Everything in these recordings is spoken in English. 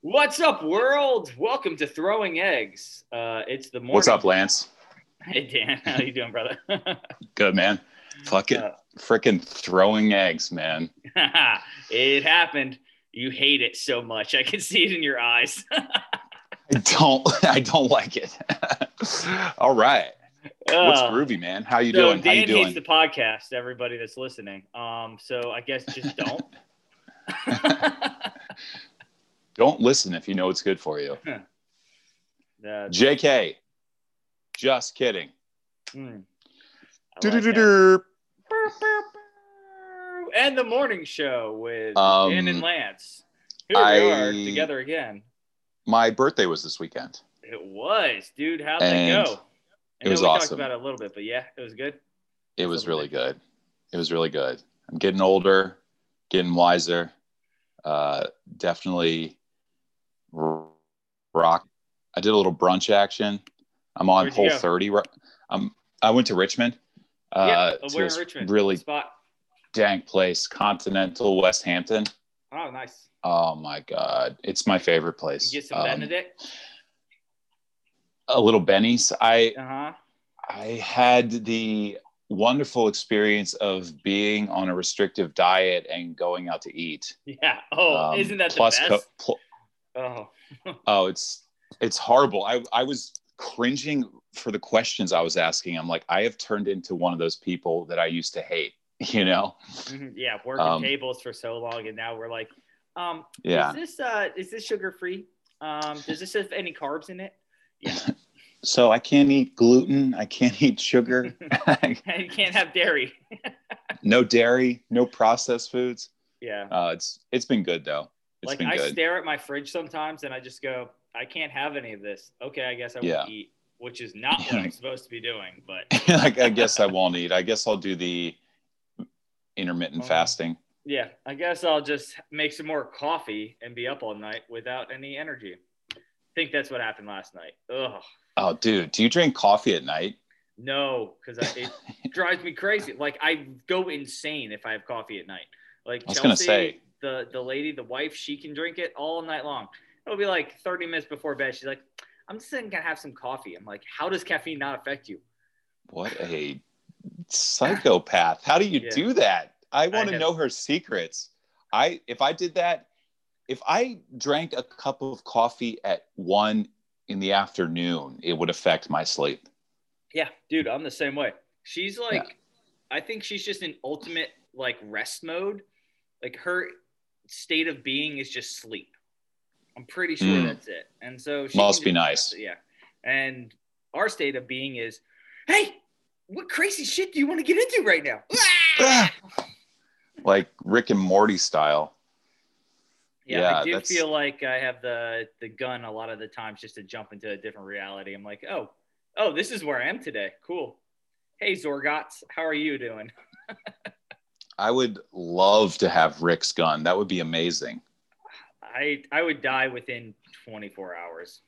What's up, world? Welcome to Throwing Eggs. Uh, it's the morning. What's up, Lance? Hey, Dan. How you doing, brother? Good, man. Fucking Uh, freaking throwing eggs, man. it happened. You hate it so much. I can see it in your eyes. I don't. I don't like it. All right. What's Uh, groovy, man? How you so doing? How Dan you doing? hates the podcast. Everybody that's listening. Um, so I guess just don't. don't listen if you know it's good for you. Uh, JK. Just kidding. mm, like and the morning show with Um, Dan and Lance. Here I- we are together again. My birthday was this weekend. It was, dude. How'd And that go? I it was we talked awesome. about it a little bit, but yeah, it was good. It was Something really good. It was really good. I'm getting older, getting wiser. Uh, definitely rock. I did a little brunch action. I'm on Where'd you Whole go? 30. ri- I'm, I went to Richmond. yeah, Uh, uh, to we're in Richmond. Really spot. dank place, Continental Westhampton. Oh, nice. Oh my God. It's my favorite place. You get some Um, Benedict. a little Benny's. I, Uh huh. I had the wonderful experience of being on a restrictive diet and going out to eat. Yeah. Oh, Um, isn't that the plus best? co- pl- oh, oh, it's it's horrible. I I was cringing for the questions I was asking. I'm like, I have turned into one of those people that I used to hate. You know? mhm, yeah. Working Um, tables for so long, and now we're like, um, Yeah. Is this uh, is this sugar free? Um, does this have any carbs in it? Yeah. So I can't eat gluten. I can't eat sugar. you can't have dairy. no dairy. No processed foods. yeah. Uh, it's it's been good though. It's like been I good. stare at my fridge sometimes and I just go, I can't have any of this. Okay, I guess I Yeah. won't eat, which is not what I'm supposed to be doing. But like I guess I won't eat. I guess I'll do the intermittent Uh-huh. fasting. yeah, I guess I'll just make some more coffee and be up all night without any energy. I think that's what happened last night. Ugh, Oh, dude, do you drink coffee at night? no, because it drives me crazy. Like I go insane if I have coffee at night. Like I was gonna say. the the lady, the wife, she can drink it all night long. It'll be like 30 minutes before bed. She's like, I'm just gonna have some coffee. I'm like, how does caffeine not affect you? What a psychopath. How do you Yeah. do that? I want to know her secrets. I if I did that, if I drank a cup of coffee at one in the afternoon, it would affect my sleep. Yeah, dude, I'm the same way. She's like, I think she's just in ultimate like rest mode. Like her state of being is just sleep. I'm pretty sure Mm. that's it. And so she Must be nice. Yeah. And our state of being is, hey, what crazy shit do you want to get into right now? Like Rick and Morty style. Yeah, Yeah, I do that's- feel like I have the the gun a lot of the times just to jump into a different reality. I'm like, oh, oh, this is where I am today. Cool. Hey Zorgots, how are you doing? I would love to have Rick's gun. That would be amazing. I I would die within 24 hours.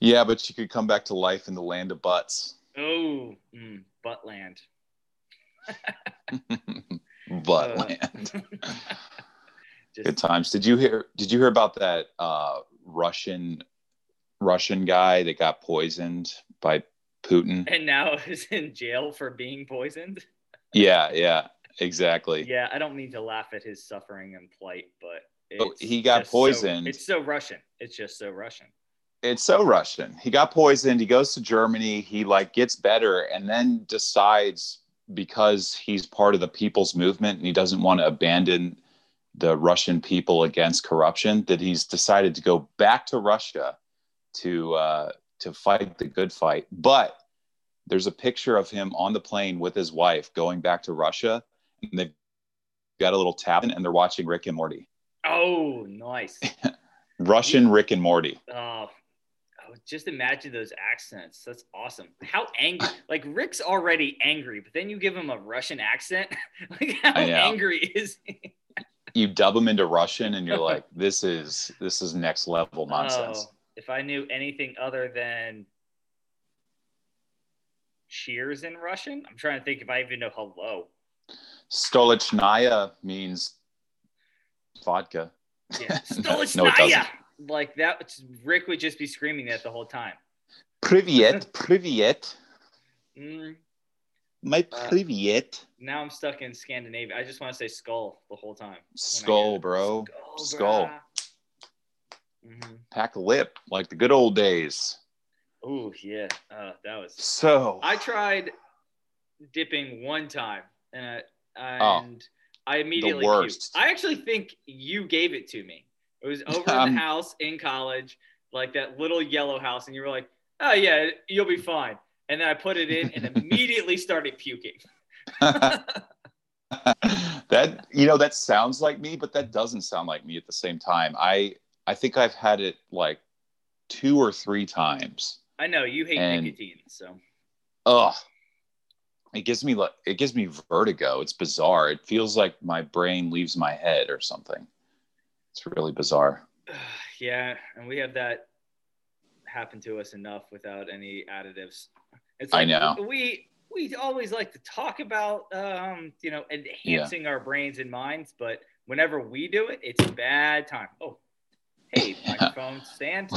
Yeah, but you could come back to life in the land of butts. Oh, mm, Buttland. Butt Uh, land. Just, Good times. Did you hear? Did you hear about that uh, Russian Russian guy that got poisoned by Putin? and now is in jail for being poisoned. Yeah, yeah, exactly. Yeah, I don't mean to laugh at his suffering and plight, but Oh, he got just so- poisoned. it's so Russian. It's just so Russian. It's so Russian. He got poisoned. He goes to Germany. He like gets better, and then decides because he's part of the people's movement and he doesn't want to abandon the Russian people against corruption that he's decided to go back to Russia to uh, to fight the good fight. But there's a picture of him on the plane with his wife going back to Russia, and they've got a little tab and they're watching Rick and Morty, Oh, nice. Russian Rick and Morty. Oh, oh, just imagine those accents. That's awesome. How angry? Like Rick's already angry, but then you give him a Russian accent. like how angry is he? You dub them into Russian, and you're like, this is this is next level nonsense. Oh, if I knew anything other than cheers in Russian, I'm trying to think if I even know hello. Stolichnaya means vodka. Yeah, no, it doesn't. like that. Rick would just be screaming that the whole time. Privyet, privyet, Mm, my Uh, now I'm stuck in Scandinavia. I just want to say skull the whole time. I Skull, bro. Skull. Skull. hmm Pack a lip like the good old days. Oh yeah, uh, that was. So I tried dipping one time, and, Oh, and I immediately The worst. puked. I actually think you gave it to me. It was over in Um, the house in college, like that little yellow house, and you were like, "Oh yeah, you'll be fine." And then I put it in and immediately started puking. that you know that sounds like me, but that doesn't sound like me at the same time. I I think I've had it like two or three times. I know you hate And- nicotine, so Ugh. It gives me like it gives me vertigo. It's bizarre. It feels like my brain leaves my head or something. It's really bizarre. yeah, and we have that happen to us enough without any additives. It's I know. we we always like to talk about um, you know enhancing our brains and minds, but whenever we do it, it's a bad time. Oh, hey, microphone stand.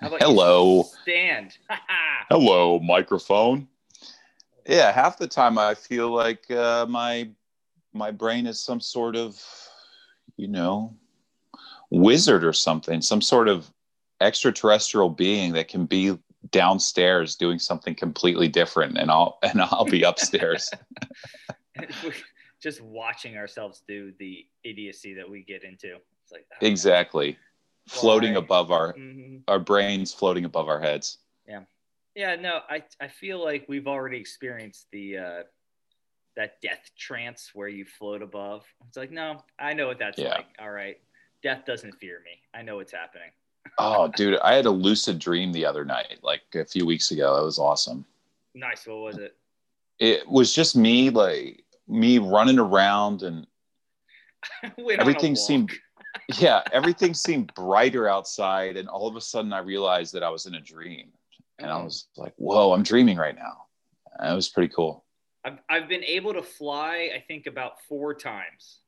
How about you Hello. stand? Hello, microphone. Yeah, half the time I feel like uh, my my brain is some sort of, you know, wizard or something, some sort of extraterrestrial being that can be downstairs doing something completely different, and I'll and I'll be upstairs. Just watching ourselves do the idiocy that we get into. It's like oh, exactly, floating Why? above our mhm. our brains, floating above our heads. Yeah. Yeah, no, I, I feel like we've already experienced the uh, that death trance where you float above. It's like, no, I know what that's Yeah. like. All right, death doesn't fear me. I know what's happening. Oh, dude, I had a lucid dream the other night, like a few weeks ago. It was awesome. Nice. What was it? It was just me, like me running around and Went on a everything seemed yeah everything seemed brighter outside and all of a sudden i realized that i was in a dream and i Oh. was like whoa i'm dreaming right now it was pretty cool I've, I've been able to fly. I think about four times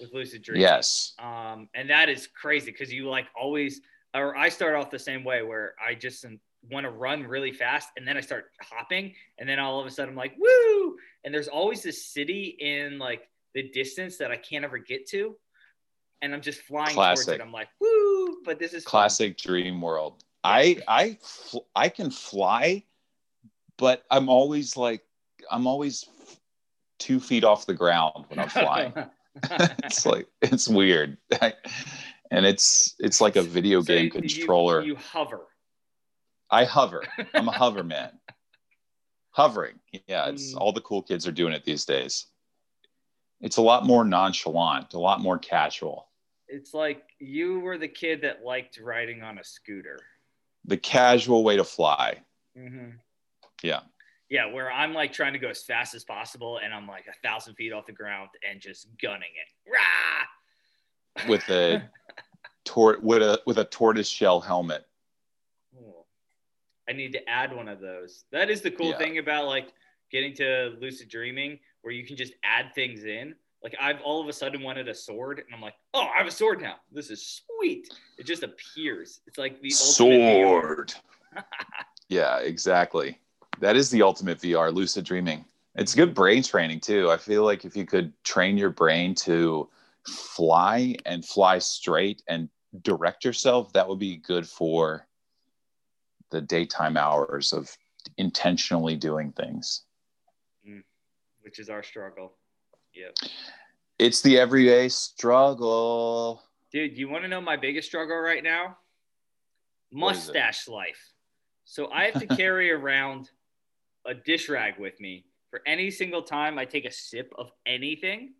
with lucid dreaming. yes Um, and that is crazy because you like always, or I start off the same way where I just want to run really fast and then I start hopping and then all of a sudden I'm like, woo! And there's always this city in like the distance that I can't ever get to. And I'm just flying towards Classic. it. I'm like, woo! But this is fun. classic dream world i i i can fly but i'm always like i'm always two feet off the ground when i'm flying it's like it's weird and it's it's like a video So game you- controller You, hover. I hover. I'm a hover man. Hovering. Yeah, it's Mm. all the cool kids are doing it these days. It's a lot more nonchalant, a lot more casual. It's like you were the kid that liked riding on a scooter. The casual way to fly. Mm-hmm. Yeah. Yeah, where I'm like trying to go as fast as possible, and I'm like a thousand feet off the ground and just gunning it. Rah! With a tor- with a with a tortoise shell helmet. Cool. I need to add one of those. That is the cool Yeah. thing about like getting to lucid dreaming, where you can just add things in. Like I've all of a sudden wanted a sword, and I'm like, oh, I have a sword now. This is sweet. It just appears. It's like the Sword. yeah, exactly. That is the ultimate VR, lucid dreaming. It's good brain training too. I feel like if you could train your brain to fly and fly straight and direct yourself, that would be good for the daytime hours of intentionally doing things. Mm, which is our struggle. Yep. It's the everyday struggle. Dude, you want to know my biggest struggle right now? What is it? Mustache life. So I have to carry around a dish rag with me for any single time I take a sip of anything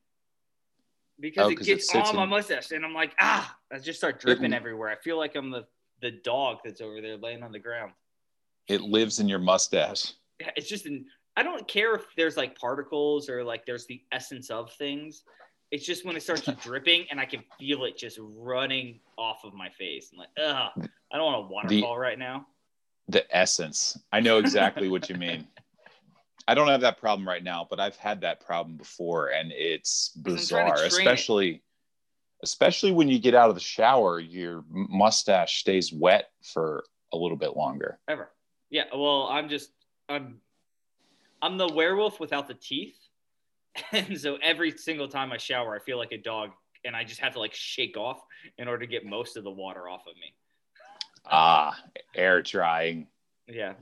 because Oh, it gets sits on my mustache and I'm like, ah, I just start dripping It- everywhere. I feel like I'm the, the dog that's over there laying on the ground. It lives in your mustache. It's just, an, I don't care if there's like particles or like there's the essence of things. It's just when it starts dripping and I can feel it just running off of my face. I'm like, ugh, I don't want a waterfall right now. The essence. I know exactly what you mean. I don't have that problem right now, but I've had that problem before and it's 'Cause I'm trying to bizarre, it. especially especially when you get out of the shower, your mustache stays wet for a little bit longer. Ever. Yeah. Well, I'm just I'm I'm the werewolf without the teeth. And so every single time I shower, I feel like a dog and I just have to like shake off in order to get most of the water off of me. Ah, air drying. Yeah.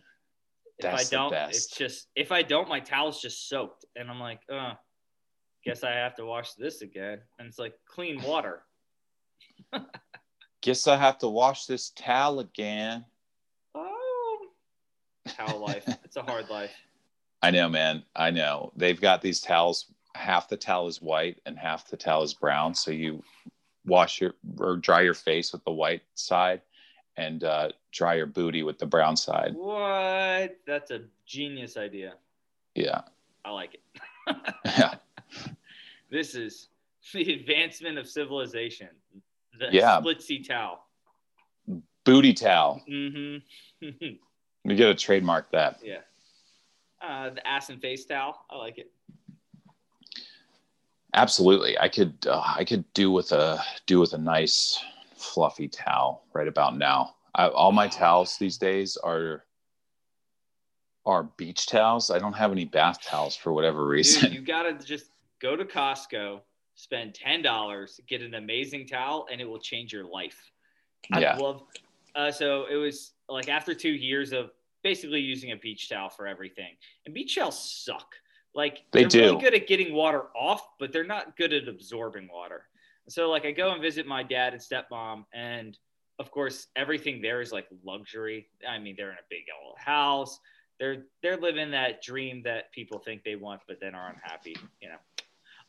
If I don't, it's just if I don't, my towel's just soaked, and I'm like, uh, guess I have to wash this again. And it's like clean water. Guess I have to wash this towel again. Oh, towel life. it's a hard life. I know, man. I know. They've got these towels. Half the towel is white and half the towel is brown. So you wash your or dry your face with the white side and uh, dry your booty with the brown side. What? That's a genius idea. Yeah. I like it. Yeah. This is the advancement of civilization. The Yeah. split sea towel. Booty towel. Mm-hmm. We got to trademark that. yeah. Uh, the ass and face towel. I like it. Absolutely. I could uh, I could do with a do with a nice fluffy towel right about now. I, all my towels these days are are beach towels. I don't have any bath towels for whatever reason. Dude, you gotta just go to Costco, spend ten dollars, get an amazing towel, and it will change your life. I yeah. love. Uh, so it was like after two years of basically using a beach towel for everything, and beach towels suck. Like They they're do. really good at getting water off, but they're not good at absorbing water. So like I go and visit my dad and stepmom, and of course everything there is like luxury. I mean, they're in a big old house. They're they're living that dream that people think they want, but then are unhappy. You know.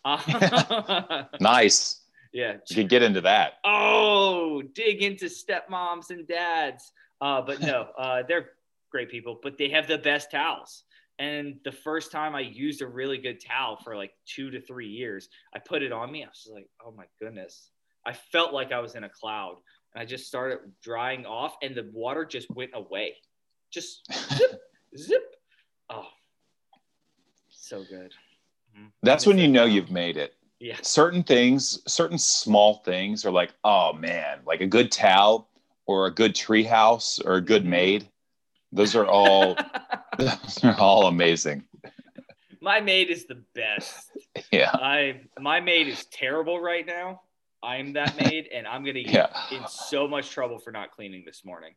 Nice. yeah. You could get into that. Oh, dig into stepmoms and dads. Uh, but no, uh, they're great people, but they have the best towels. And the first time I used a really good towel for like two to three years, I put it on me. I was like, oh my goodness. I felt like I was in a cloud. And I just started drying off, and the water just went away. Just zip, zip. Oh, so good. Mhm. That's when you know you've made it. Yeah. Certain things, certain small things are like, oh man, like a good towel or a good tree house or a good maid. Those are all those are all amazing. My maid is the best. Yeah. I my maid is terrible right now. I'm that maid, and I'm gonna get Yeah. in so much trouble for not cleaning this morning.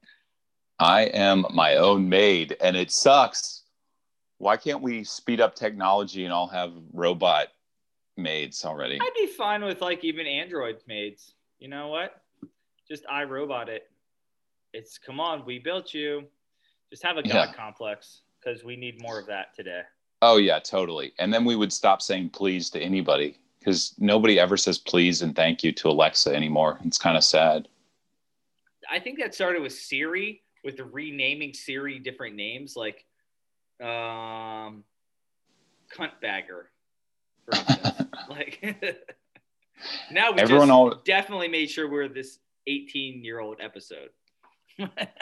I am my own maid and it sucks. Why can't we speed up technology and all have robot maids already? I'd be fine with like even Android maids. You know what? Just iRobot it. It's come on, we built you. Just have a god Yeah. complex because we need more of that today. Oh yeah, totally. And then we would stop saying please to anybody because nobody ever says please and thank you to Alexa anymore. It's kind of sad. I think that started with Siri, with the renaming Siri different names like um cunt bagger, for instance. like now we Everyone just al- definitely made sure we're this 18 year old episode.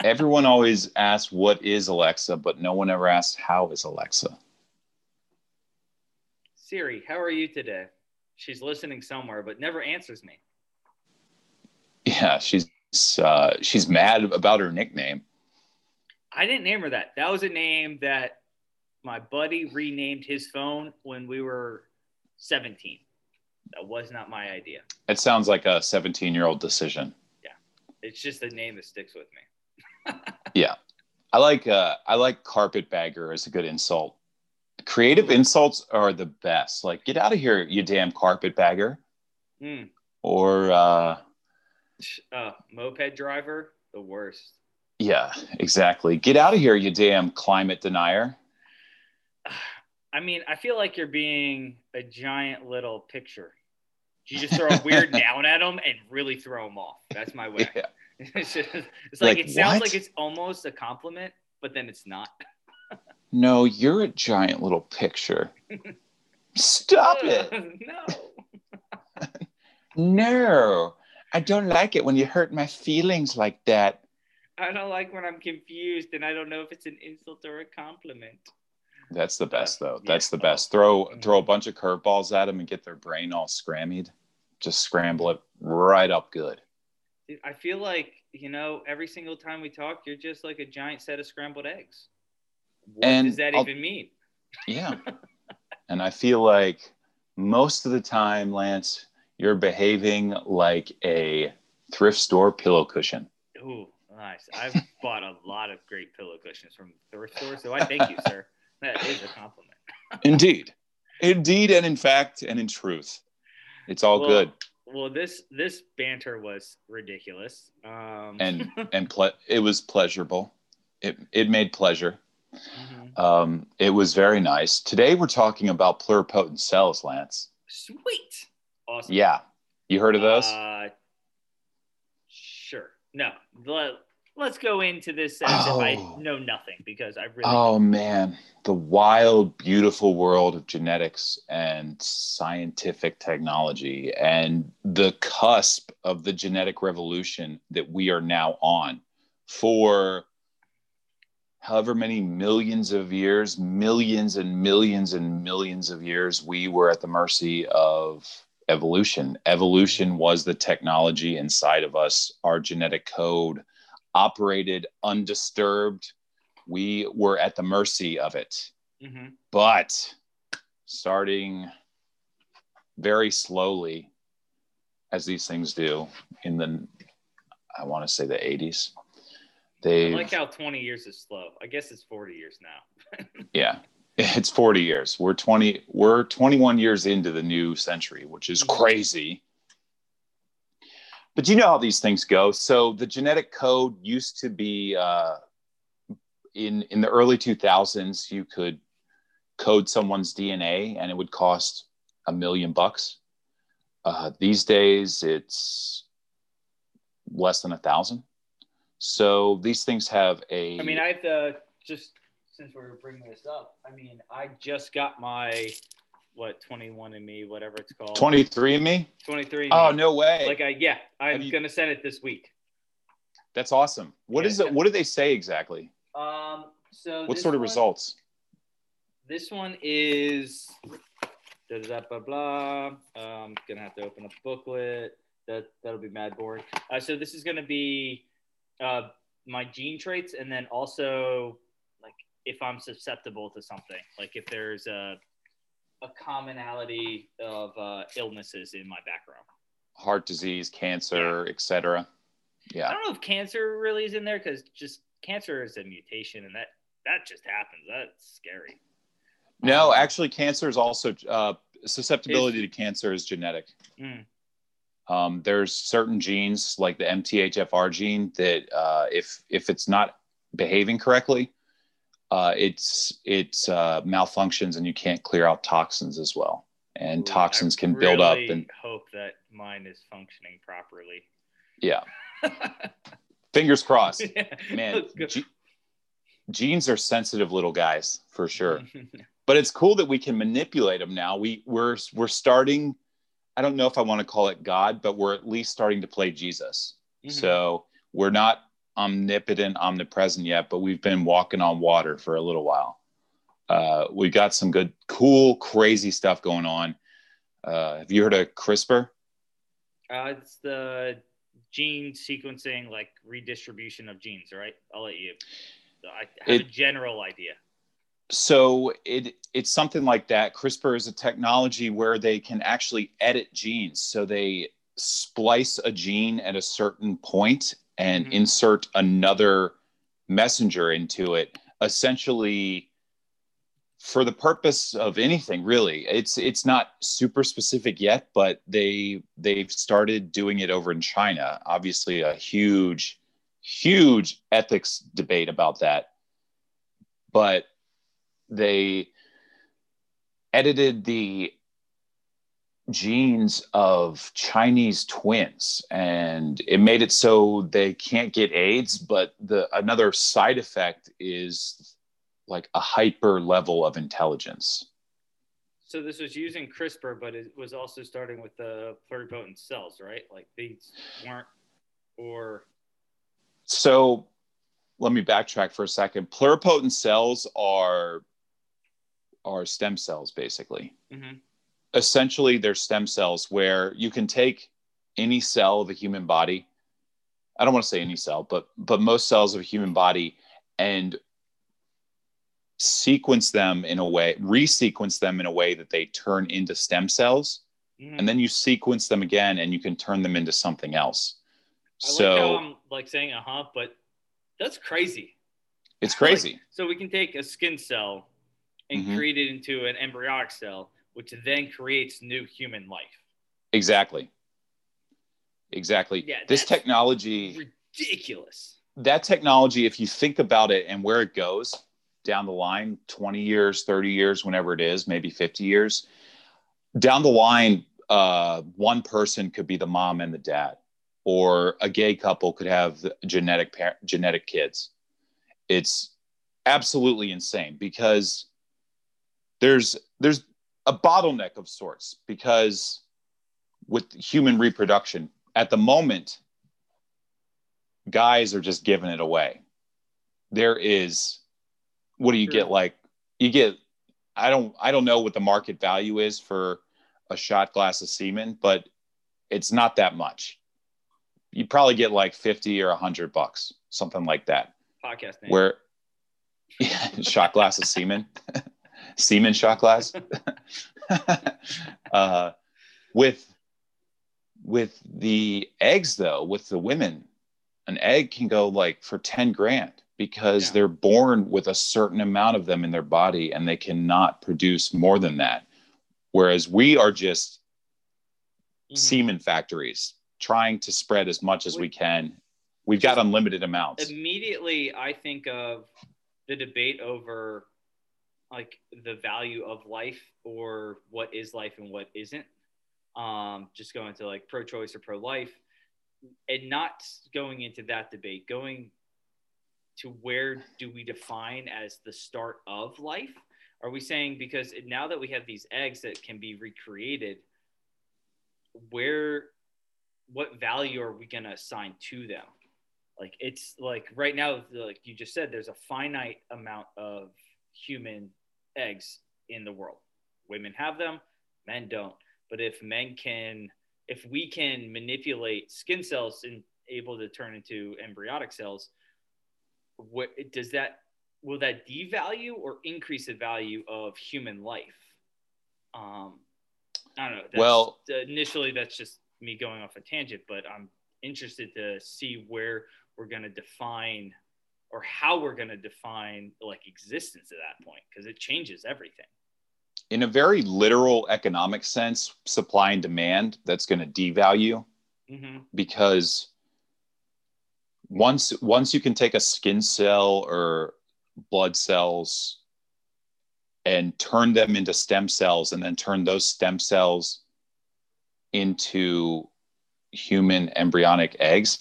Everyone always asks what is Alexa, but no one ever asks how is Alexa. Siri, how are you today? She's listening somewhere, but never answers me. Yeah, she's uh, she's mad about her nickname. I didn't name her that. That was a name that my buddy renamed his phone when we were 17. That was not my idea. It sounds like a 17 year old decision. It's just a name that sticks with me. Yeah. I like uh, I like carpetbagger as a good insult. Creative insults are the best. Like, get out of here, you damn carpetbagger. Mm. Or uh, Uh, moped driver, the worst. yeah, exactly. Get out of here, you damn climate denier. I mean, I feel like you're being a giant little picture. You just throw a weird noun at them and really throw them off. That's my way. Yeah. It's, just, it's like, Like, it sounds what? like it's almost a compliment, but then it's not. No, you're a giant little picture. Stop it. no. No, I don't like it when you hurt my feelings like that. I don't like when I'm confused and I don't know if it's an insult or a compliment. That's the best, though. Yeah. That's the best. Throw mm. throw a bunch of curveballs at them and get their brain all scrammied. just scramble it right up good. Dude, I feel like you know every single time we talk, you're just like a giant set of scrambled eggs. What And does that I'll- even mean? Yeah. and I feel like most of the time, Lance, you're behaving like a thrift store pillow cushion. Ooh, nice. I've bought a lot of great pillow cushions from thrift stores, so I thank you, sir. That is a compliment. Indeed. Indeed, and in fact, and in truth. It's all Well, good. Well, this this banter was ridiculous. Um, And and ple- it was pleasurable. It it made pleasure. mhm. Um, it was very nice. Today we're talking about pluripotent cells, Lance. sweet, awesome. Yeah. You heard of those? Uh, sure. No. Let, let's go into this as if I Oh. know nothing because I really. Oh man, the wild, beautiful world of genetics and scientific technology and the cusp of the genetic revolution that we are now on for however many millions of years, millions and millions and millions of years, we were at the mercy of evolution. Evolution was the technology inside of us, our genetic code operated undisturbed. We were at the mercy of it. Mhm. But starting very slowly, as these things do, in the, I want to say the 80s, I they, like how 20 years is slow. I guess it's 40 years now. yeah, it's 40 years. We're 20, we're 21 years into the new century, which is Mhm. crazy. But you know how these things go. So the genetic code used to be uh, in in the early 2000s. You could code someone's DNA, and it would cost a million bucks. Uh, these days, it's less than a thousand. So these things have a. I mean, I have to just since we're bringing this up. I mean, I just got my what 21 and me, whatever it's called. 23 and me. 23. Oh no way! Like I yeah, I'm you- gonna send it this week. That's awesome. What Yeah, is it? What do they say exactly? Um. So What sort of one- results? This one is da da da blah blah. Um, gonna have to open a booklet. That that'll be mad boring. Uh, so this is gonna be uh, my gene traits, and then also like if I'm susceptible to something, like if there's a a commonality of uh, illnesses in my background. Heart disease, cancer, etc. Yeah. I don't know if cancer really is in there because just cancer is a mutation, and that that just happens. That's scary. No, Um, actually, cancer is also uh, susceptibility to cancer is genetic. Mm. Um, there's certain genes like the MTHFR gene that uh, if if it's not behaving correctly, uh, it's it's uh, malfunctions and you can't clear out toxins as well, and Ooh, toxins I can build up and hope that mine is functioning properly. yeah. Fingers crossed. Yeah. Man, genes are sensitive little guys for sure. but it's cool that we can manipulate them now. We we're we're starting. I don't know if I want to call it God, but we're at least starting to play Jesus. Mhm. So we're not omnipotent, omnipresent yet, but we've been walking on water for a little while. Uh, we got some good, cool, crazy stuff going on. Uh, have you heard of CRISPR? Uh, it's the gene sequencing, like redistribution of genes, right? I'll let you. I have a general idea. So it it's something like that. CRISPR is a technology where they can actually edit genes. So they splice a gene at a certain point and Mhm. insert another messenger into it, essentially for the purpose of anything really. It's it's not super specific yet, but they they've started doing it over in China. Obviously a huge huge ethics debate about that. But they edited the genes of Chinese twins and it made it so they can't get AIDS but the another side effect is like a hyper level of intelligence. So this was using CRISPR, but it was also starting with the pluripotent cells, right? Like these weren't, or So let me backtrack for a second. Pluripotent cells are are stem cells basically. Mhm. Essentially they're stem cells where you can take any cell of a human body i don't want to say any cell but but most cells of a human body and sequence them in a way resequence them in a way that they turn into stem cells Mhm. and then you sequence them again and you can turn them into something else I like so how I'm like saying uh huh, but that's crazy. it's crazy So we can take a skin cell and Mhm. create it into an embryonic cell, which then creates new human life. exactly exactly Yeah, this technology Ridiculous. that technology, if you think about it and where it goes down the line 20 years, 30 years, whenever it is, maybe 50 years, down the line, uh, one person could be the mom and the dad, or a gay couple could have genetic par- genetic kids. It's absolutely insane because there's there's a bottleneck of sorts because with human reproduction at the moment guys are just giving it away. There is what do you Sure. get like you get I don't I don't know what the market value is for a shot glass of semen, but it's not that much. You probably get like 50 or 100 bucks, something like that. Podcast name. Where shot glass of semen, semen shot glass. uh, with with the eggs though, with the women, an egg can go like for 10 grand because Yeah. they're born with a certain amount of them in their body and they cannot produce more than that. Whereas we are just Mhm. semen factories trying to spread as much as we Wait. can. We've got unlimited amounts. Immediately, I think of the debate over like the value of life or what is life and what isn't. Um, just going to like pro-choice or pro-life, and not going into that debate. Going to where do we define as the start of life? Are we saying because now that we have these eggs that can be recreated, where, what value are we going to assign to them? Like it's like right now, like you just said, there's a finite amount of human eggs in the world. Women have them, men don't. But if men can, if we can manipulate skin cells and able to turn into embryonic cells, what does that will that devalue or increase the value of human life? Um, I don't know. That's, Well- initially that's just me going off a tangent, but I'm interested to see where we're going to define or how we're going to define like existence at that point because it changes everything. in a very literal economic sense, supply and demand, that's going to devalue Mm-hmm. because once once you can take a skin cell or blood cells and turn them into stem cells and then turn those stem cells into human embryonic eggs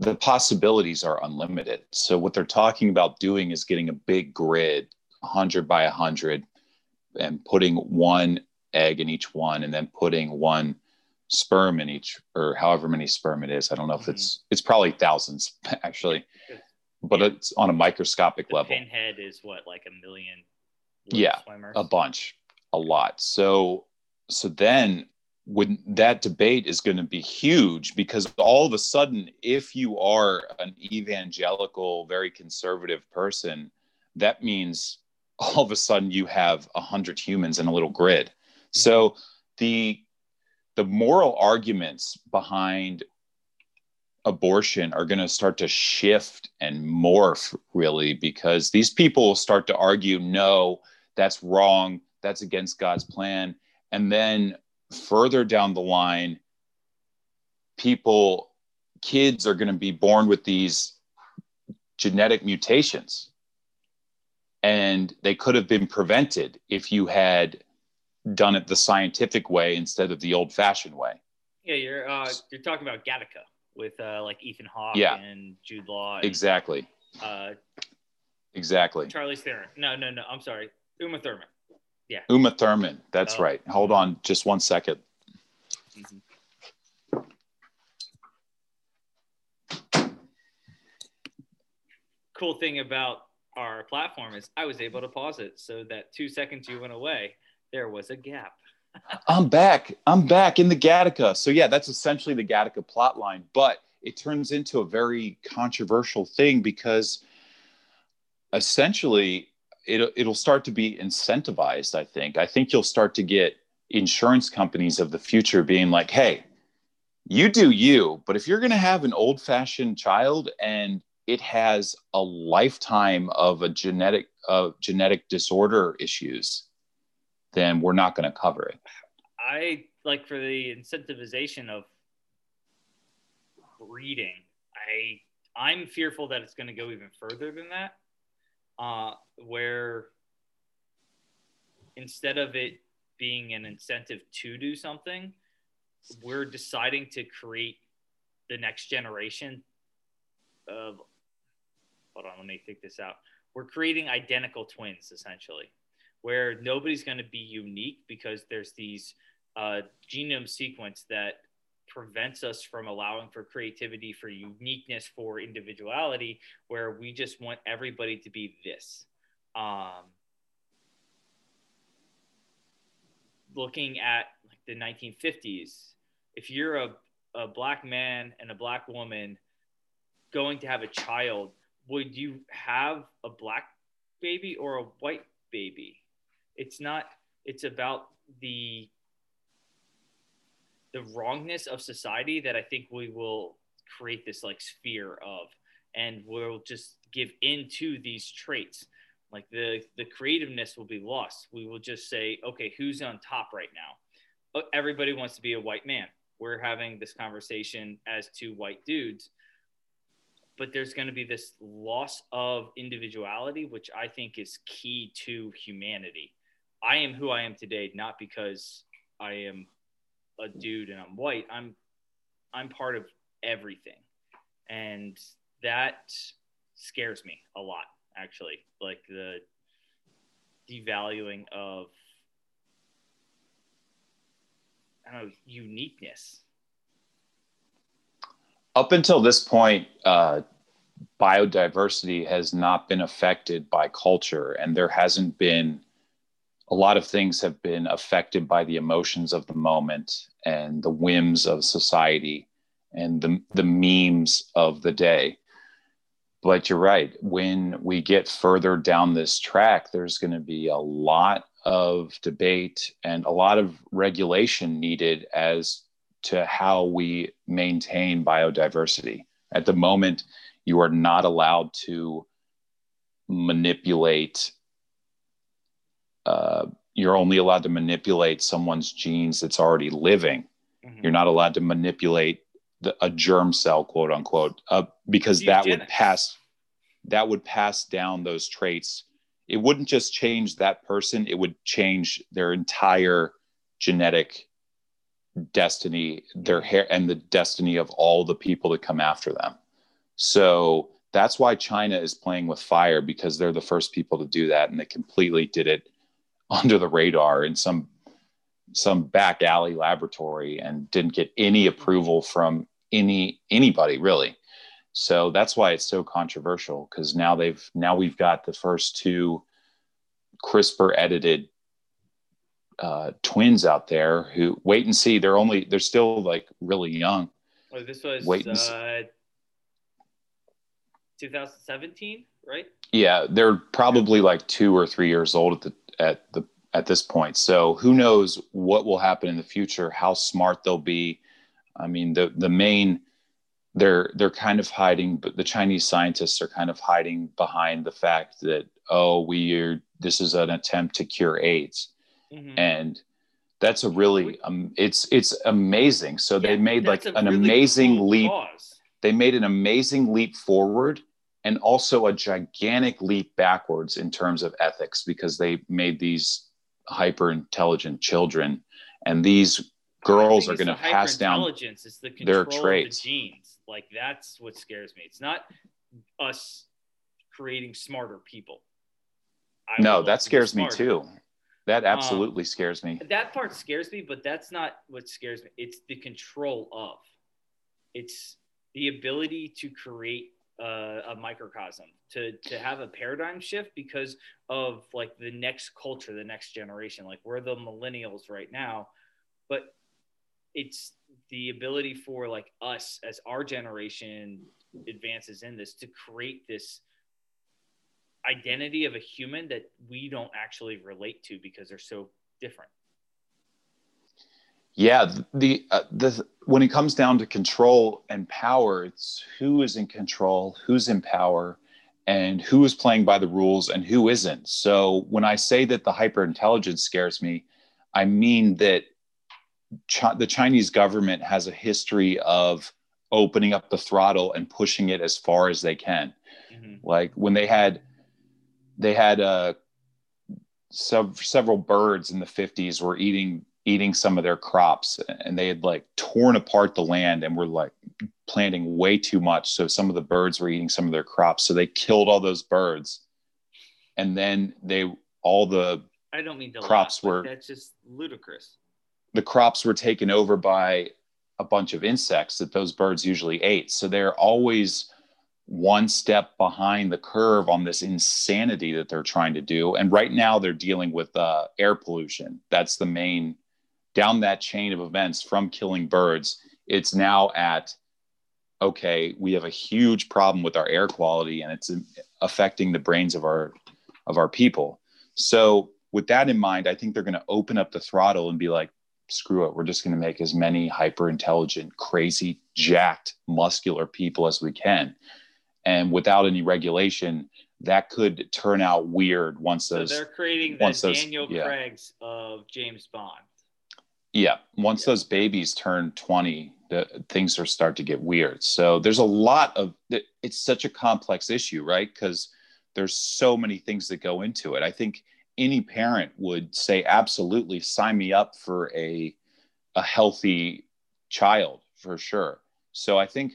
the possibilities are unlimited so what they're talking about doing is getting a big grid 100 by 100 and putting one egg in each one and then putting one sperm in each or however many sperm it is i don't know if Mhm. it's it's probably thousands actually but Yeah. it's on a microscopic The level pinhead is what like a million. Yeah, swimmers? a bunch a lot so so then when that debate is going to be huge because all of a sudden if you are an evangelical very conservative person that means all of a sudden you have a hundred humans in a little grid. Mm-hmm. So the the moral arguments behind abortion are going to start to shift and morph really because these people will start to argue no that's wrong that's against god's plan and then further down the line people kids are going to be born with these genetic mutations and they could have been prevented if you had done it the scientific way instead of the old fashioned way Yeah, you're uh, you're talking about Gattaca with uh, like Ethan Hawke Yeah. and Jude Law. And, exactly Uh, exactly Charlize Theron. No, no, no. I'm sorry. Uma Thurman. Uma thurman that's Oh. right hold on just one second Mhm. Cool thing about our platform is I was able to pause it so that two seconds you went away, there was a gap. I'm back. I'm back in the Gattaca. So yeah, that's essentially the Gattaca plot line, but it turns into a very controversial thing because essentially it, it'll start to be incentivized. I think. I think you'll start to get insurance companies of the future being like, "Hey, you do you, but if you're going to have an old-fashioned child and it has a lifetime of a genetic of genetic disorder issues, then we're not going to cover it." I like for the incentivization of breeding. I I'm fearful that it's going to go even further than that, uh, where instead of it being an incentive to do something, we're deciding to create the next generation of. Hold on, let me think this out. We're creating identical twins essentially, where nobody's going to be unique because there's these uh, genome sequence that prevents us from allowing for creativity, for uniqueness, for individuality, where we just want everybody to be this. Um, looking at like the 1950s, if you're a, a black man and a black woman going to have a child, would you have a black baby or a white baby? It's not, it's about the the wrongness of society that I think we will create this like sphere of, and we'll just give into these traits. Like the the creativeness will be lost. We will just say, okay, who's on top right now? Oh, everybody wants to be a white man. We're having this conversation as two white dudes, but there's going to be this loss of individuality, which I think is key to humanity. I am who I am today, not because I am a dude and I'm white, I'm I'm part of everything. And that scares me a lot actually. Like the devaluing of I don't know, uniqueness. Up until this point, uh, biodiversity has not been affected by culture, and there hasn't been a lot of things have been affected by the emotions of the moment and the whims of society and the, the memes of the day. But you're right. When we get further down this track, there's going to be a lot of debate and a lot of regulation needed as to how we maintain biodiversity. At the moment, you are not allowed to manipulate uh, you're only allowed to manipulate someone's genes that's already living. Mm-hmm. You're not allowed to manipulate the, a germ cell, quote unquote, uh, because that would pass that would pass down those traits. It wouldn't just change that person; it would change their entire genetic destiny, their hair, and the destiny of all the people that come after them. So that's why China is playing with fire because they're the first people to do that, and they completely did it under the radar in some some back alley laboratory and didn't get any approval from any anybody really. So that's why it's so controversial because now they've now we've got the first two crispr edited uh, twins out there who wait and see they're only they're still like really young. Oh, this was wait and uh, 2017 right? Yeah they're probably like two or three years old at the at the at this point. So who knows what will happen in the future? How smart they'll be. I mean, the the main they're they're kind of hiding, but the Chinese scientists are kind of hiding behind the fact that oh, we are this is an attempt to cure AIDS, mm-hmm. and that's a really um, it's it's amazing. So yeah, they made like an really amazing cool leap. Cause. They made an amazing leap forward and also a gigantic leap backwards in terms of ethics because they made these hyper intelligent children and these girls are going to pass down it's the their traits the genes. Like that's what scares me. It's not us creating smarter people. I no that scares me too. That um, absolutely um, scares me. that part scares me but that's not what scares me. It's the control of. It's the ability to create uh, a microcosm to to have a paradigm shift because of like the next culture the next generation. Like we're the millennials right now but it's the ability for like us as our generation advances in this to create this identity of a human that we don't actually relate to because they're so different yeah the uh, the when it comes down to control and power it's who is in control who's in power and who is playing by the rules and who isn't so when i say that the hyper intelligence scares me i mean that Ch- the chinese government has a history of opening up the throttle and pushing it as far as they can mm-hmm. like when they had they had uh, several birds in the 50s were eating eating some of their crops and they had like torn apart the land and were like planting way too much. So some of the birds were eating some of their crops. So they killed all those birds. And then they all the i don't mean to crops laugh, were that's just ludicrous. The crops were taken over by a bunch of insects that those birds usually ate. So they're always one step behind the curve on this insanity that they're trying to do. And right now they're dealing with uh, air pollution. That's the main down that chain of events from killing birds, it's now at okay, we have a huge problem with our air quality and it's affecting the brains of our of our people. So with that in mind, I think they're going to open up the throttle and be like, screw it, we're just going to make as many hyper intelligent, crazy, jacked, muscular people as we can. And without any regulation, that could turn out weird once those. So they're creating the Daniel those, yeah. Craig's of James Bond. Yeah, once yeah. those babies turn 20, the, things are start to get weird. So there's a lot of it's such a complex issue, right? Because there's so many things that go into it. I think any parent would say absolutely sign me up for a a healthy child for sure. So I think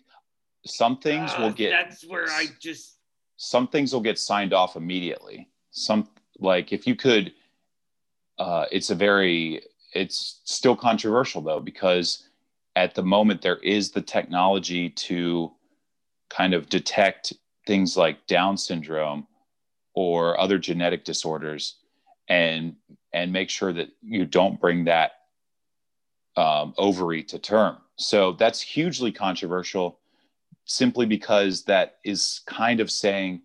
some things uh, will get that's where I just some things will get signed off immediately. Some like if you could uh, it's a very it's still controversial though because at the moment there is the technology to kind of detect things like down syndrome or other genetic disorders and and make sure that you don't bring that um, ovary to term. So that's hugely controversial simply because that is kind of saying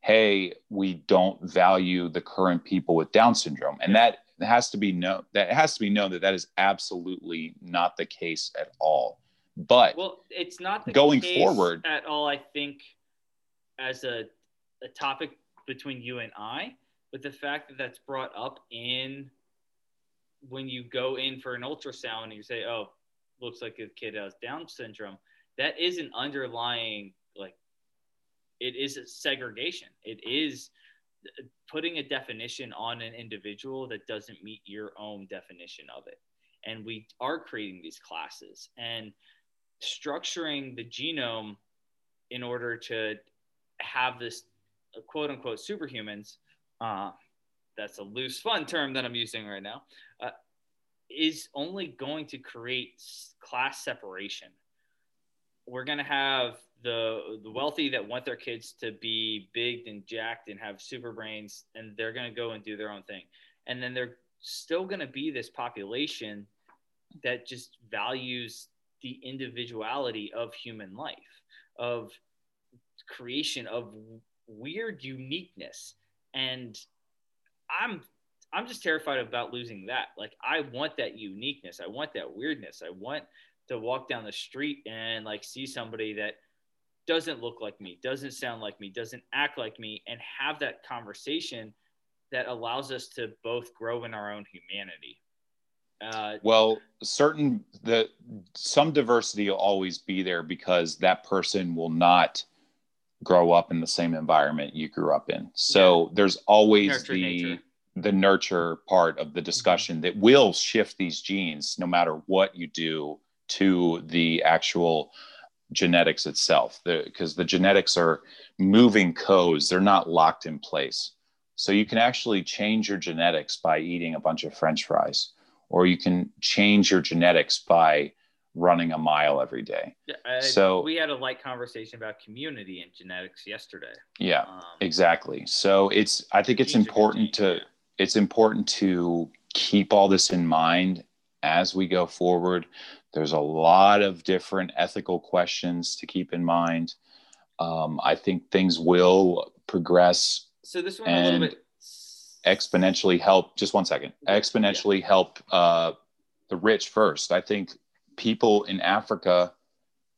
hey we don't value the current people with down syndrome. And that it has to be known that it has to be known that that is absolutely not the case at all. But well, it's not going forward at all. I think as a a topic between you and I, but the fact that that's brought up in when you go in for an ultrasound and you say, "Oh, looks like a kid has Down syndrome," that is an underlying like it is a segregation. It is putting a definition on an individual that doesn't meet your own definition of it. And we are creating these classes and structuring the genome in order to have this quote unquote superhumans. Uh, that's a loose, fun term that I'm using right now. Uh, is only going to create class separation. We're going to have the the wealthy that want their kids to be big and jacked and have super brains and they're going to go and do their own thing. And then they're still going to be this population that just values the individuality of human life of creation of weird uniqueness. And i'm i'm just terrified about losing that. Like i want that uniqueness. I want that weirdness. I want to walk down the street and like see somebody that doesn't look like me, doesn't sound like me, doesn't act like me, and have that conversation that allows us to both grow in our own humanity. Uh, well, certain the some diversity will always be there because that person will not grow up in the same environment you grew up in. So yeah. there's always nurture the nature. the nurture part of the mm-hmm. discussion mm-hmm. that will shift these genes no matter what you do to the actual genetics itself because the, the genetics are moving codes they're not locked in place so you can actually change your genetics by eating a bunch of french fries or you can change your genetics by running a mile every day. So- we had a light conversation about community and genetics yesterday. Yeah, Um, exactly. So it's I think it's important to it's important to keep all this in mind as we go forward. There's a lot of different ethical questions to keep in mind. Um, I think things will progress So this one a little and bit exponentially help just one second exponentially help uh, the rich first. I think people in africa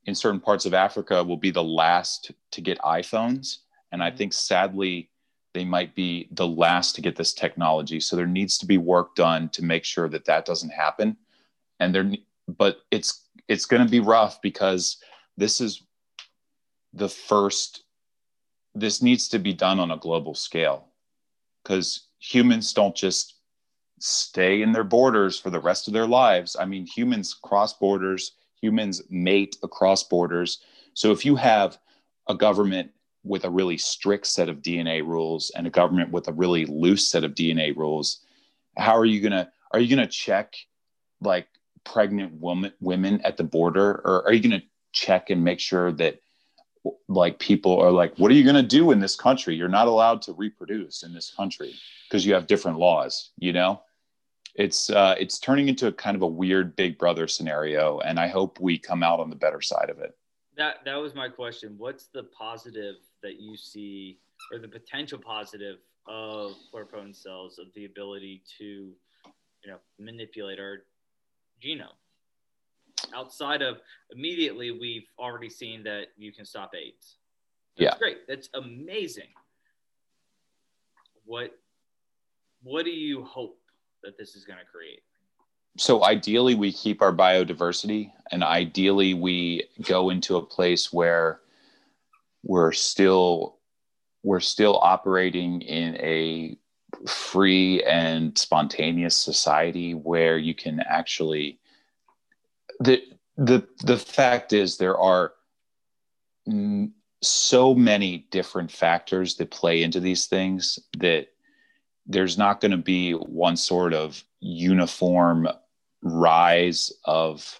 in certain parts of africa will be the last to get iphones. And i Mhm. think sadly they might be the last to get this technology. So there needs to be work done to make sure that that doesn't happen. And there but it's it's going to be rough because this is the first this needs to be done on a global scale because humans don't just stay in their borders for the rest of their lives. I mean, humans cross borders, humans mate across borders. So if you have a government with a really strict set of DNA rules and a government with a really loose set of DNA rules, how are you gonna are you gonna check like pregnant woman women at the border, or are you gonna check and make sure that like people are like, what are you going to do in this country? You're not allowed to reproduce in this country because you have different laws. You know, it's uh, it's turning into a kind of a weird Big Brother scenario, and I hope we come out on the better side of it. that that was my question. What's the positive that you see, or the potential positive of pluripotent cells of the ability to, you know, manipulate our genome? Outside of immediately, we've already seen that you can stop AIDS. That's Yeah. great. That's amazing. What what do you hope that this is going to create? So ideally, we keep our biodiversity, and ideally, we go into a place where we're still we're still operating in a free and spontaneous society where you can actually the the the fact is there are so many different factors that play into these things that there's not going to be one sort of uniform rise of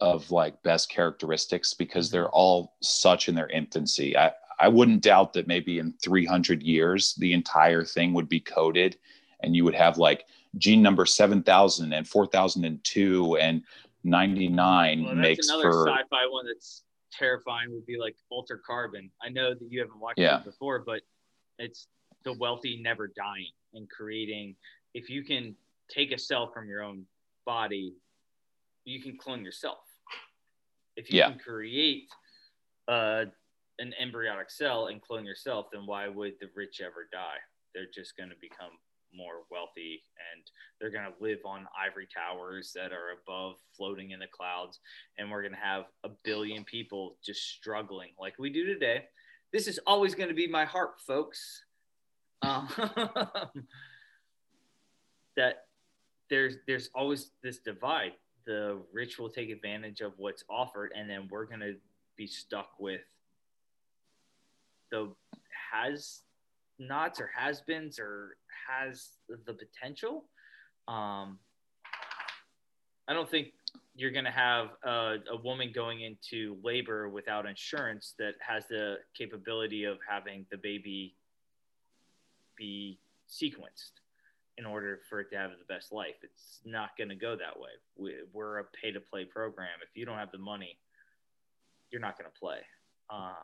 of like best characteristics because they're mm-hmm. all such in their infancy. I, I wouldn't doubt that maybe in 300 years, the entire thing would be coded and you would have like gene number 7000 and 4002 and 99 Well, makes another for sci-fi one that's terrifying. Would be like Altered Carbon. I know that you haven't watched Yeah. it before, but it's the wealthy never dying and creating. If you can take a cell from your own body, you can clone yourself. If you Yeah. can create uh, an embryonic cell and clone yourself, then why would the rich ever die? They're just going to become more wealthy and they're going to live on ivory towers that are above floating in the clouds and we're going to have a billion people just struggling like we do today. This is always going to be my heart folks. Um, that there's there's always this divide. The rich will take advantage of what's offered and then we're going to be stuck with the has nots or has beens or has the potential um, i don't think you're going to have a, a woman going into labor without insurance that has the capability of having the baby be sequenced in order for it to have the best life. It's not going to go that way. We, we're a pay to play program. If you don't have the money, you're not going to play. Um,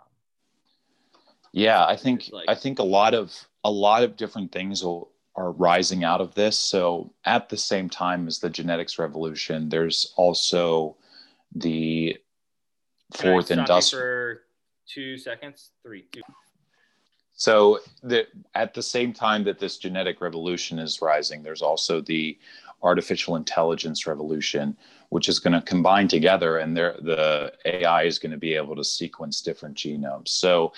Yeah, I think like- I think a lot of a lot of different things will, are rising out of this. So at the same time as the genetics revolution, there's also the fourth industrial. for two seconds. Three, two. So the, at the same time that this genetic revolution is rising, there's also the artificial intelligence revolution, which is going to combine together, and there the AI is going to be able to sequence different genomes. So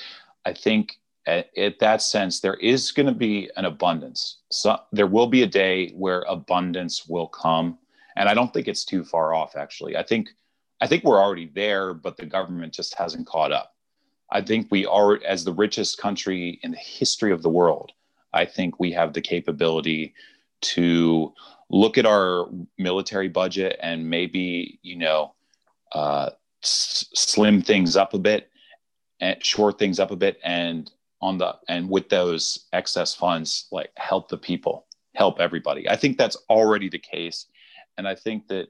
I think at, at that sense, there is going to be an abundance. So there will be a day where abundance will come, and I don't think it's too far off. Actually, I think I think we're already there, but the government just hasn't caught up. I think we are, as the richest country in the history of the world, I think we have the capability to look at our military budget and maybe you know uh, s- slim things up a bit and short things up a bit and on the and with those excess funds like help the people help everybody. I think that's already the case. And i think that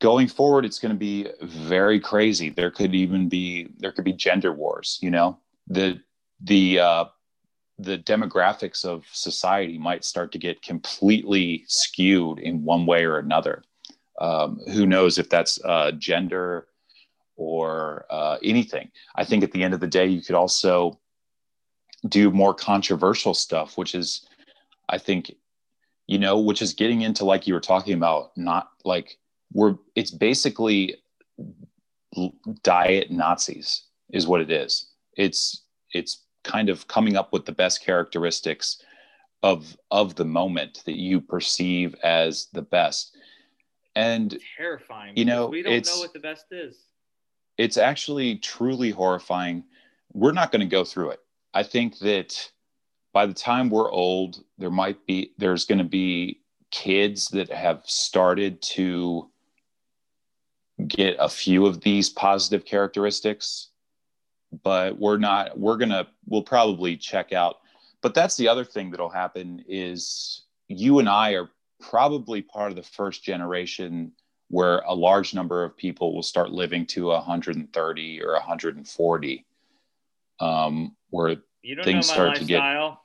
going forward it's going to be very crazy. There could even be there could be gender wars you know? The the uh the demographics of society might start to get completely skewed in one way or another. Um, who knows if that's uh, gender or uh, anything. I think at the end of the day you could also do more controversial stuff which is i think you know which is getting into like you were talking about not like we're it's basically diet nazis is what it is. It's it's kind of coming up with the best characteristics of of the moment that you perceive as the best. And terrifying you know we don't know what the best is it's actually truly horrifying. We're not going to go through it. I think that by the time we're old there might be there's going to be kids that have started to get a few of these positive characteristics but we're not we're gonna we'll probably check out. But that's the other thing that'll happen is you and i are probably part of the first generation where a large number of people will start living to 130 or 140 um, where you don't things start to get lifestyle.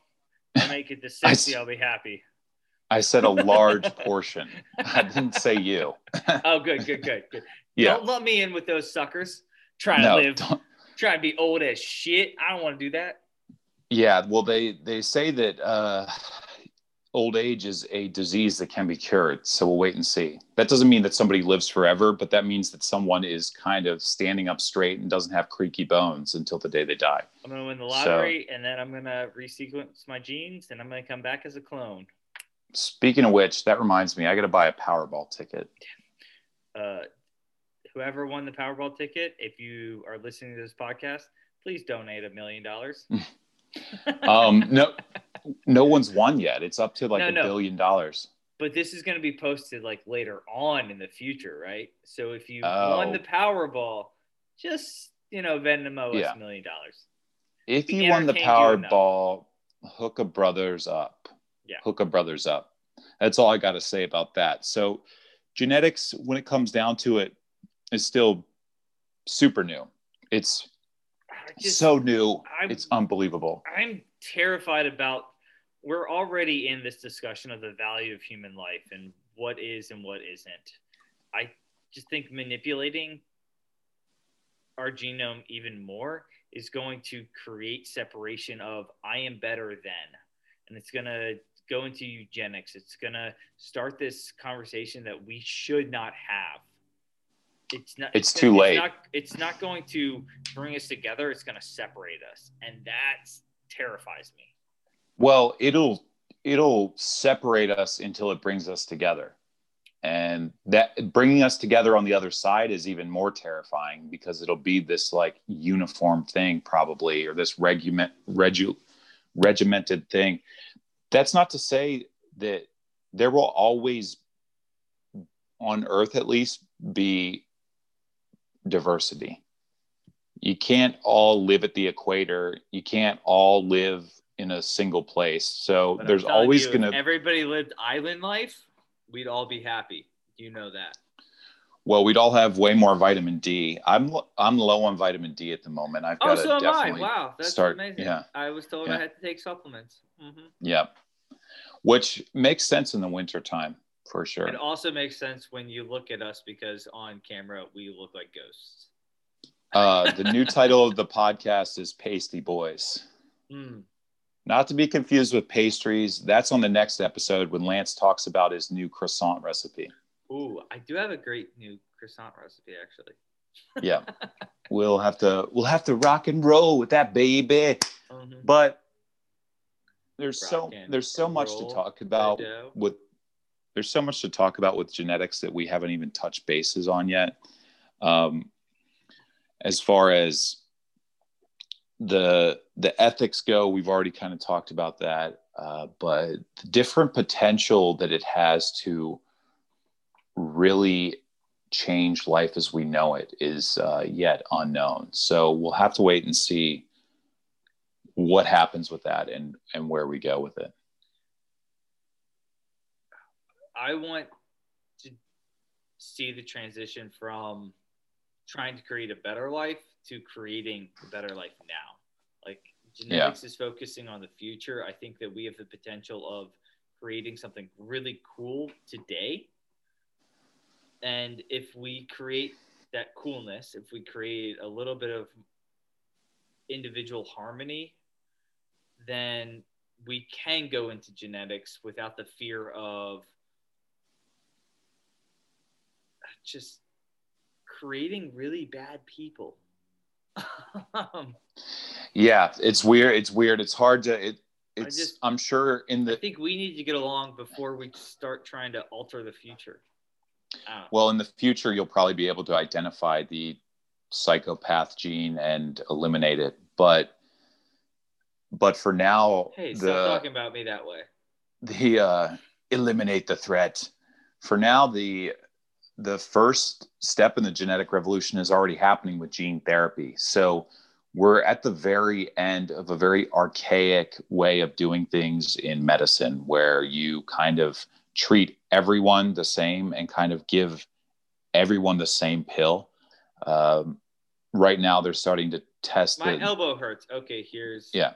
I make it to 60, I'll be happy. i said a large portion i didn't say you Oh, good, good, good, good. yeah Don't let me in with those suckers. Trying no to live, don't- trying to be old as shit. I don't want to do that. Yeah, well, they they say that uh, old age is a disease that can be cured. So we'll wait and see. That doesn't mean that somebody lives forever, but that means that someone is kind of standing up straight and doesn't have creaky bones until the day they die. I'm gonna win the So- lottery, and then I'm gonna resequence my genes, and I'm gonna come back as a clone. Speaking of which, that reminds me, I got to buy a Powerball ticket. Uh, whoever won the Powerball ticket, if you are listening to this podcast, please donate a million dollars. Um, no, no one's won yet. It's up to like No, a no. billion dollars. but this is going to be posted like later on in the future, right? So if you Oh. won the Powerball, just you know, Venmo us Yeah. a million dollars. If you won the entertained, you know. Powerball, hook a brothers up. Yeah. Hook a brothers up. That's all I got to say about that. So, genetics, when it comes down to it, is still super new. It's just, so new. I'm- it's unbelievable. I'm terrified about. We're already in this discussion of the value of human life and what is and what isn't. I just think manipulating our genome even more is going to create separation of I am better than, and it's going to go into eugenics. It's going to start this conversation that we should not have. It's not. It's too late. Not, it's not going to bring us together. It's going to separate us, and that terrifies me. Well, it'll it'll separate us until it brings us together. And that bringing us together on the other side is even more terrifying because it'll be this like uniform thing probably or this regiment regu, regimented thing. That's not to say that there will always on earth at least be diversity. You can't all live at the equator. You can't all live in a single place. So But there's always going to everybody lived island life, we'd all be happy. You know that. well, we'd all have way more vitamin D. I'm I'm low on vitamin D at the moment. I've Oh, got to so am I. definitely Wow, that's start- amazing. yeah. I was told Yeah. I had to take supplements. hmm yeah, which makes sense in the winter time for sure. It also makes sense when you look at us because on camera we look like ghosts. Uh, the new title of the podcast is Pasty Boys. Mm. Not to be confused with pastries. That's on the next episode when Lance talks about his new croissant recipe. Ooh, I do have a great new croissant recipe actually. Yeah. we'll have to we'll have to rock and roll with that baby. Mhm. But there's so Rock and there's so much to talk about with there's so much to talk about with genetics that we haven't even touched bases on yet. Um, as far as the the ethics go, we've already kind of talked about that. Uh, but the different potential that it has to really change life as we know it is uh, yet unknown. So we'll have to wait and see what happens with that and and where we go with it. I want to see the transition from trying to create a better life to creating a better life now. Like genetics yeah. is focusing on the future. I think that we have the potential of creating something really cool today. And if we create that coolness, if we create a little bit of individual harmony, then we can go into genetics without the fear of just creating really bad people. yeah, it's weird. It's weird. It's hard to. It, it's. Just, I'm sure in the. I think we need to get along before we start trying to alter the future. Well, in the future, you'll probably be able to identify the psychopath gene and eliminate it, but but for now, hey, the, stop talking about me that way. The uh, eliminate the threat. For now, the the first step in the genetic revolution is already happening with gene therapy. So we're at the very end of a very archaic way of doing things in medicine where you kind of treat everyone the same and kind of give everyone the same pill. Um, right now, they're starting to test. My elbow hurts. Okay, here's. Yeah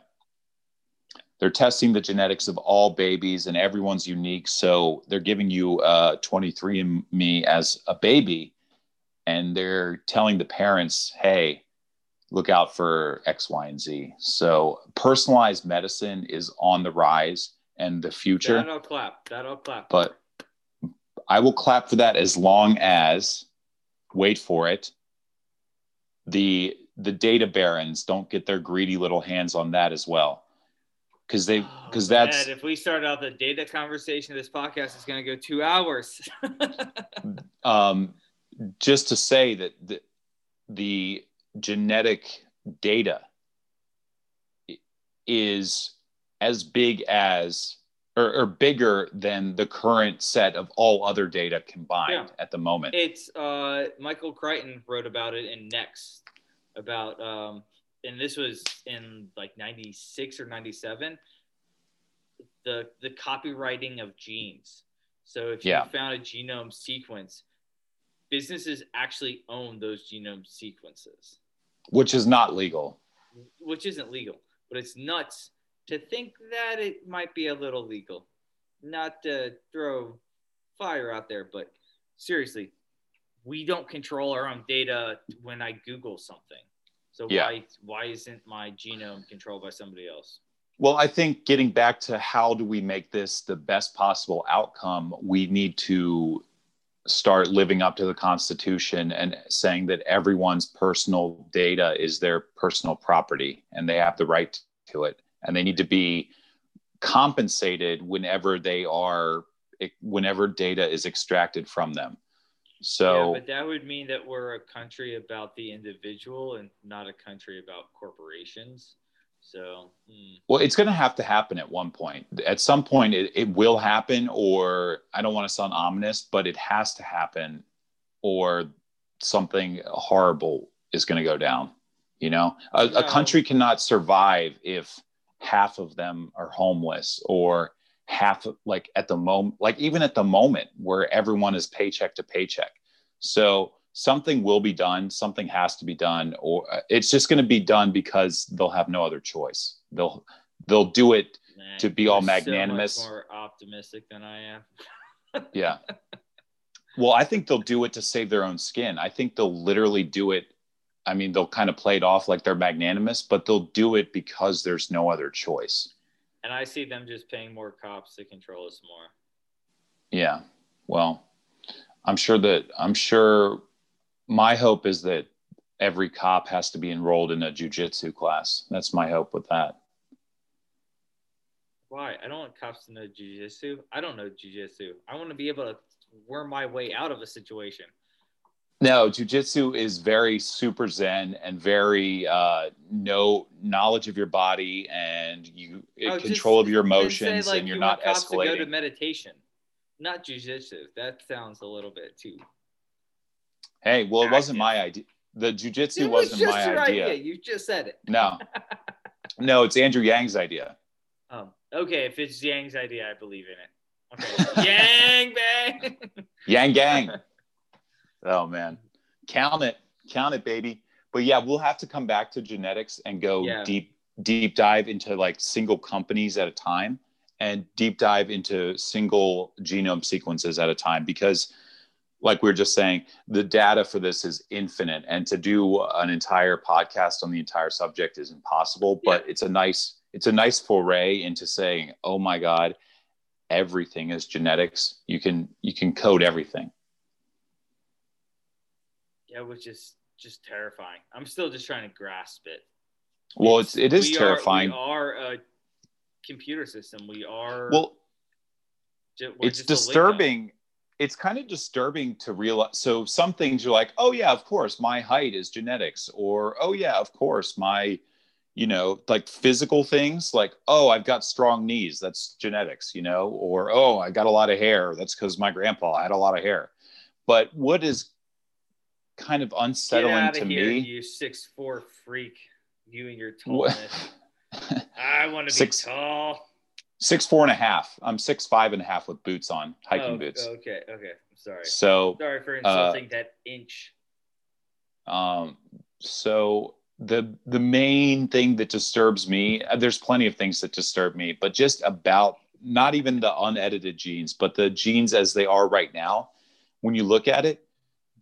they're testing the genetics of all babies and everyone's unique. So they're giving you uh, 23andMe as a baby and they're telling the parents, hey, look out for X, Y, and Z. So personalized medicine is on the rise and the future. That'll clap. That'll clap. But I will clap for that as long as, wait for it, the the data barons don't get their greedy little hands on that as well because they because oh, that's if we start out the data conversation this podcast is going to go two hours um, just to say that the, the genetic data is as big as or, or, bigger than the current set of all other data combined yeah. at the moment it's uh, michael crichton wrote about it in next about um, and this was in like 96 or 97 the the copywriting of genes. So if you yeah. found a genome sequence businesses actually own those genome sequences. Which is not legal. Which isn't legal but it's nuts to think that it might be a little legal. Not to throw fire out there but seriously we don't control our own data when i google something so yeah. why why isn't my genome controlled by somebody else? Well, I think getting back to how do we make this the best possible outcome, we need to start living up to the Constitution and saying that everyone's personal data is their personal property and they have the right to it. And they need to be compensated whenever they are, whenever data is extracted from them. So, yeah, but that would mean that we're a country about the individual and not a country about corporations. So, hmm. well, it's going to have to happen at one point. At some point, it, it will happen, or I don't want to sound ominous, but it has to happen, or something horrible is going to go down. You know, a, no. a country cannot survive if half of them are homeless or half like at the moment like even at the moment where everyone is paycheck to paycheck. So something will be done something has to be done or uh, it's just going to be done because they'll have no other choice. They'll they'll do it Man, to be all magnanimous so more optimistic than i am. Yeah. Well i think they'll do it to save their own skin. I think they'll literally do it i mean they'll kind of play it off like they're magnanimous but they'll do it because there's no other choice and I see them just paying more cops to control us more. Yeah. Well, I'm sure that I'm sure my hope is that every cop has to be enrolled in a jujitsu class. That's my hope with that. Why? I don't want cops to know jujitsu. I don't know jujitsu. I want to be able to worm my way out of a situation. No, jujitsu is very super zen and very uh, no knowledge of your body and you Oh, control just- of your then say, like, and you're you not cops to go to meditation, not jujitsu. That sounds a little bit too. Hey, well, it wasn't my idea. The jujitsu It was wasn't just my your idea. idea. You just said it. No, no, it's Andrew Yang's idea. Um, okay, if it's Yang's idea, I believe in it. Okay, Yang bang. Yang gang. oh man, count it, count it, baby. But yeah, we'll have to come back to genetics and go Yeah. deep, deep dive into like single companies at a time, and deep dive into single genome sequences at a time because. Like we are just saying, the data for this is infinite, and to do an entire podcast on the entire subject is impossible. But it's a nice, it's a nice foray into saying, "Oh my God, everything is genetics. You can you can code everything." Yeah, which is just terrifying. I'm still just trying to grasp it. Well, it's it is we terrifying. Are, we are a computer system. We are. well, ju- it's just a link up. disturbing. It's kind of disturbing to realize. So some things you're like, oh yeah, of course, my height is genetics, or oh yeah, of course, my, you know, like physical things, like oh, I've got strong knees, that's genetics, you know, or oh, I got a lot of hair, that's because my grandpa had a lot of hair. But what is kind of unsettling Get out to of here, me? you six four freak. You and your tallness. I want to be Six- tall. six four and a half. I'm six five and a half with boots on, hiking Oh, boots. Okay, okay. I'm sorry. So Sorry for uh, insulting that inch. Um, so the the main thing that disturbs me, uh, there's plenty of things that disturb me, but just about not even the unedited genes, but the genes as they are right now. When you look at it,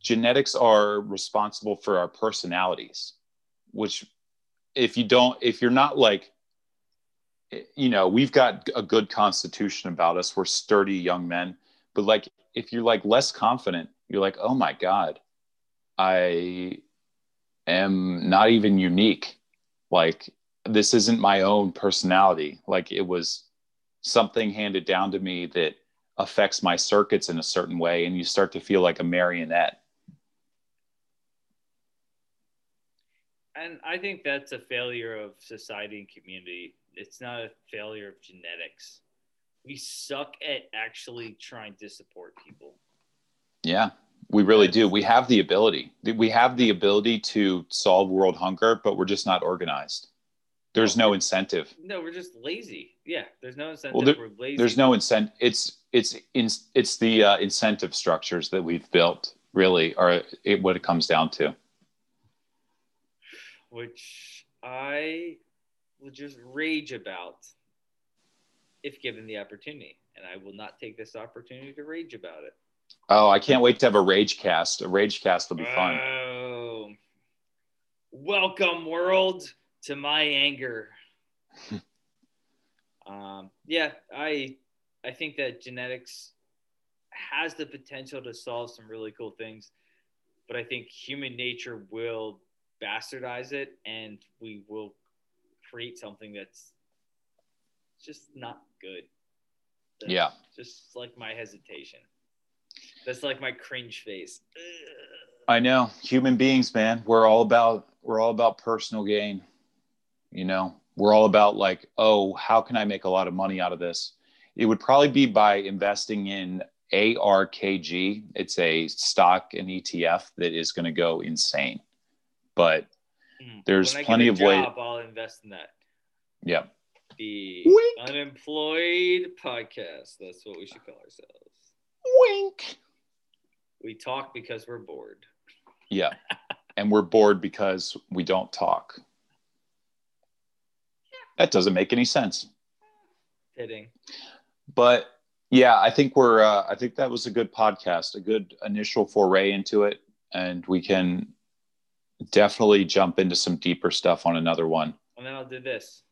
genetics are responsible for our personalities, which if you don't, if you're not like, you know, we've got a good constitution about us. We're sturdy young men, but like if you're like less confident, you're like, oh my God, I am not even unique. Like this isn't my own personality. Like it was something handed down to me that affects my circuits in a certain way, and you start to feel like a marionette. And I think that's a failure of society and community. It's not a failure of genetics. We suck at actually trying to support people. Yeah, we really do. We have the ability. We have the ability to solve world hunger, but we're just not organized. There's no incentive. No, we're just lazy. Yeah, there's no incentive. Well, there- we're lazy. There's no incentive. It's it's in, it's the uh, incentive structures that we've built. Really, are it, what it comes down to. Which I will just rage about if given the opportunity. And I will not take this opportunity to rage about it. Oh, I can't wait to have a rage cast. A rage cast will be fun. Oh, welcome, world, to my anger. um, yeah, I I think that genetics has the potential to solve some really cool things, but I think human nature will bastardize it, and we will create something that's just not good. That's Yeah. just like my hesitation. That's like my cringe face. I know human beings, man. We're all about we're all about personal gain. You know, we're all about like, oh, how can I make a lot of money out of this? It would probably be by investing in ARKG. It's a stock and ETF that is going to go insane. But Mm. There's When I plenty get a of ways. job, I'll invest in that. yeah, The Wink. unemployed podcast. That's what we should call ourselves. wink. We talk because we're bored. Yeah, and we're bored because we don't talk. That doesn't make any sense. Fitting. but yeah i think we're uh, i think that was a good podcast a good initial foray into it and we can definitely jump into some deeper stuff on another one And then I'll do this.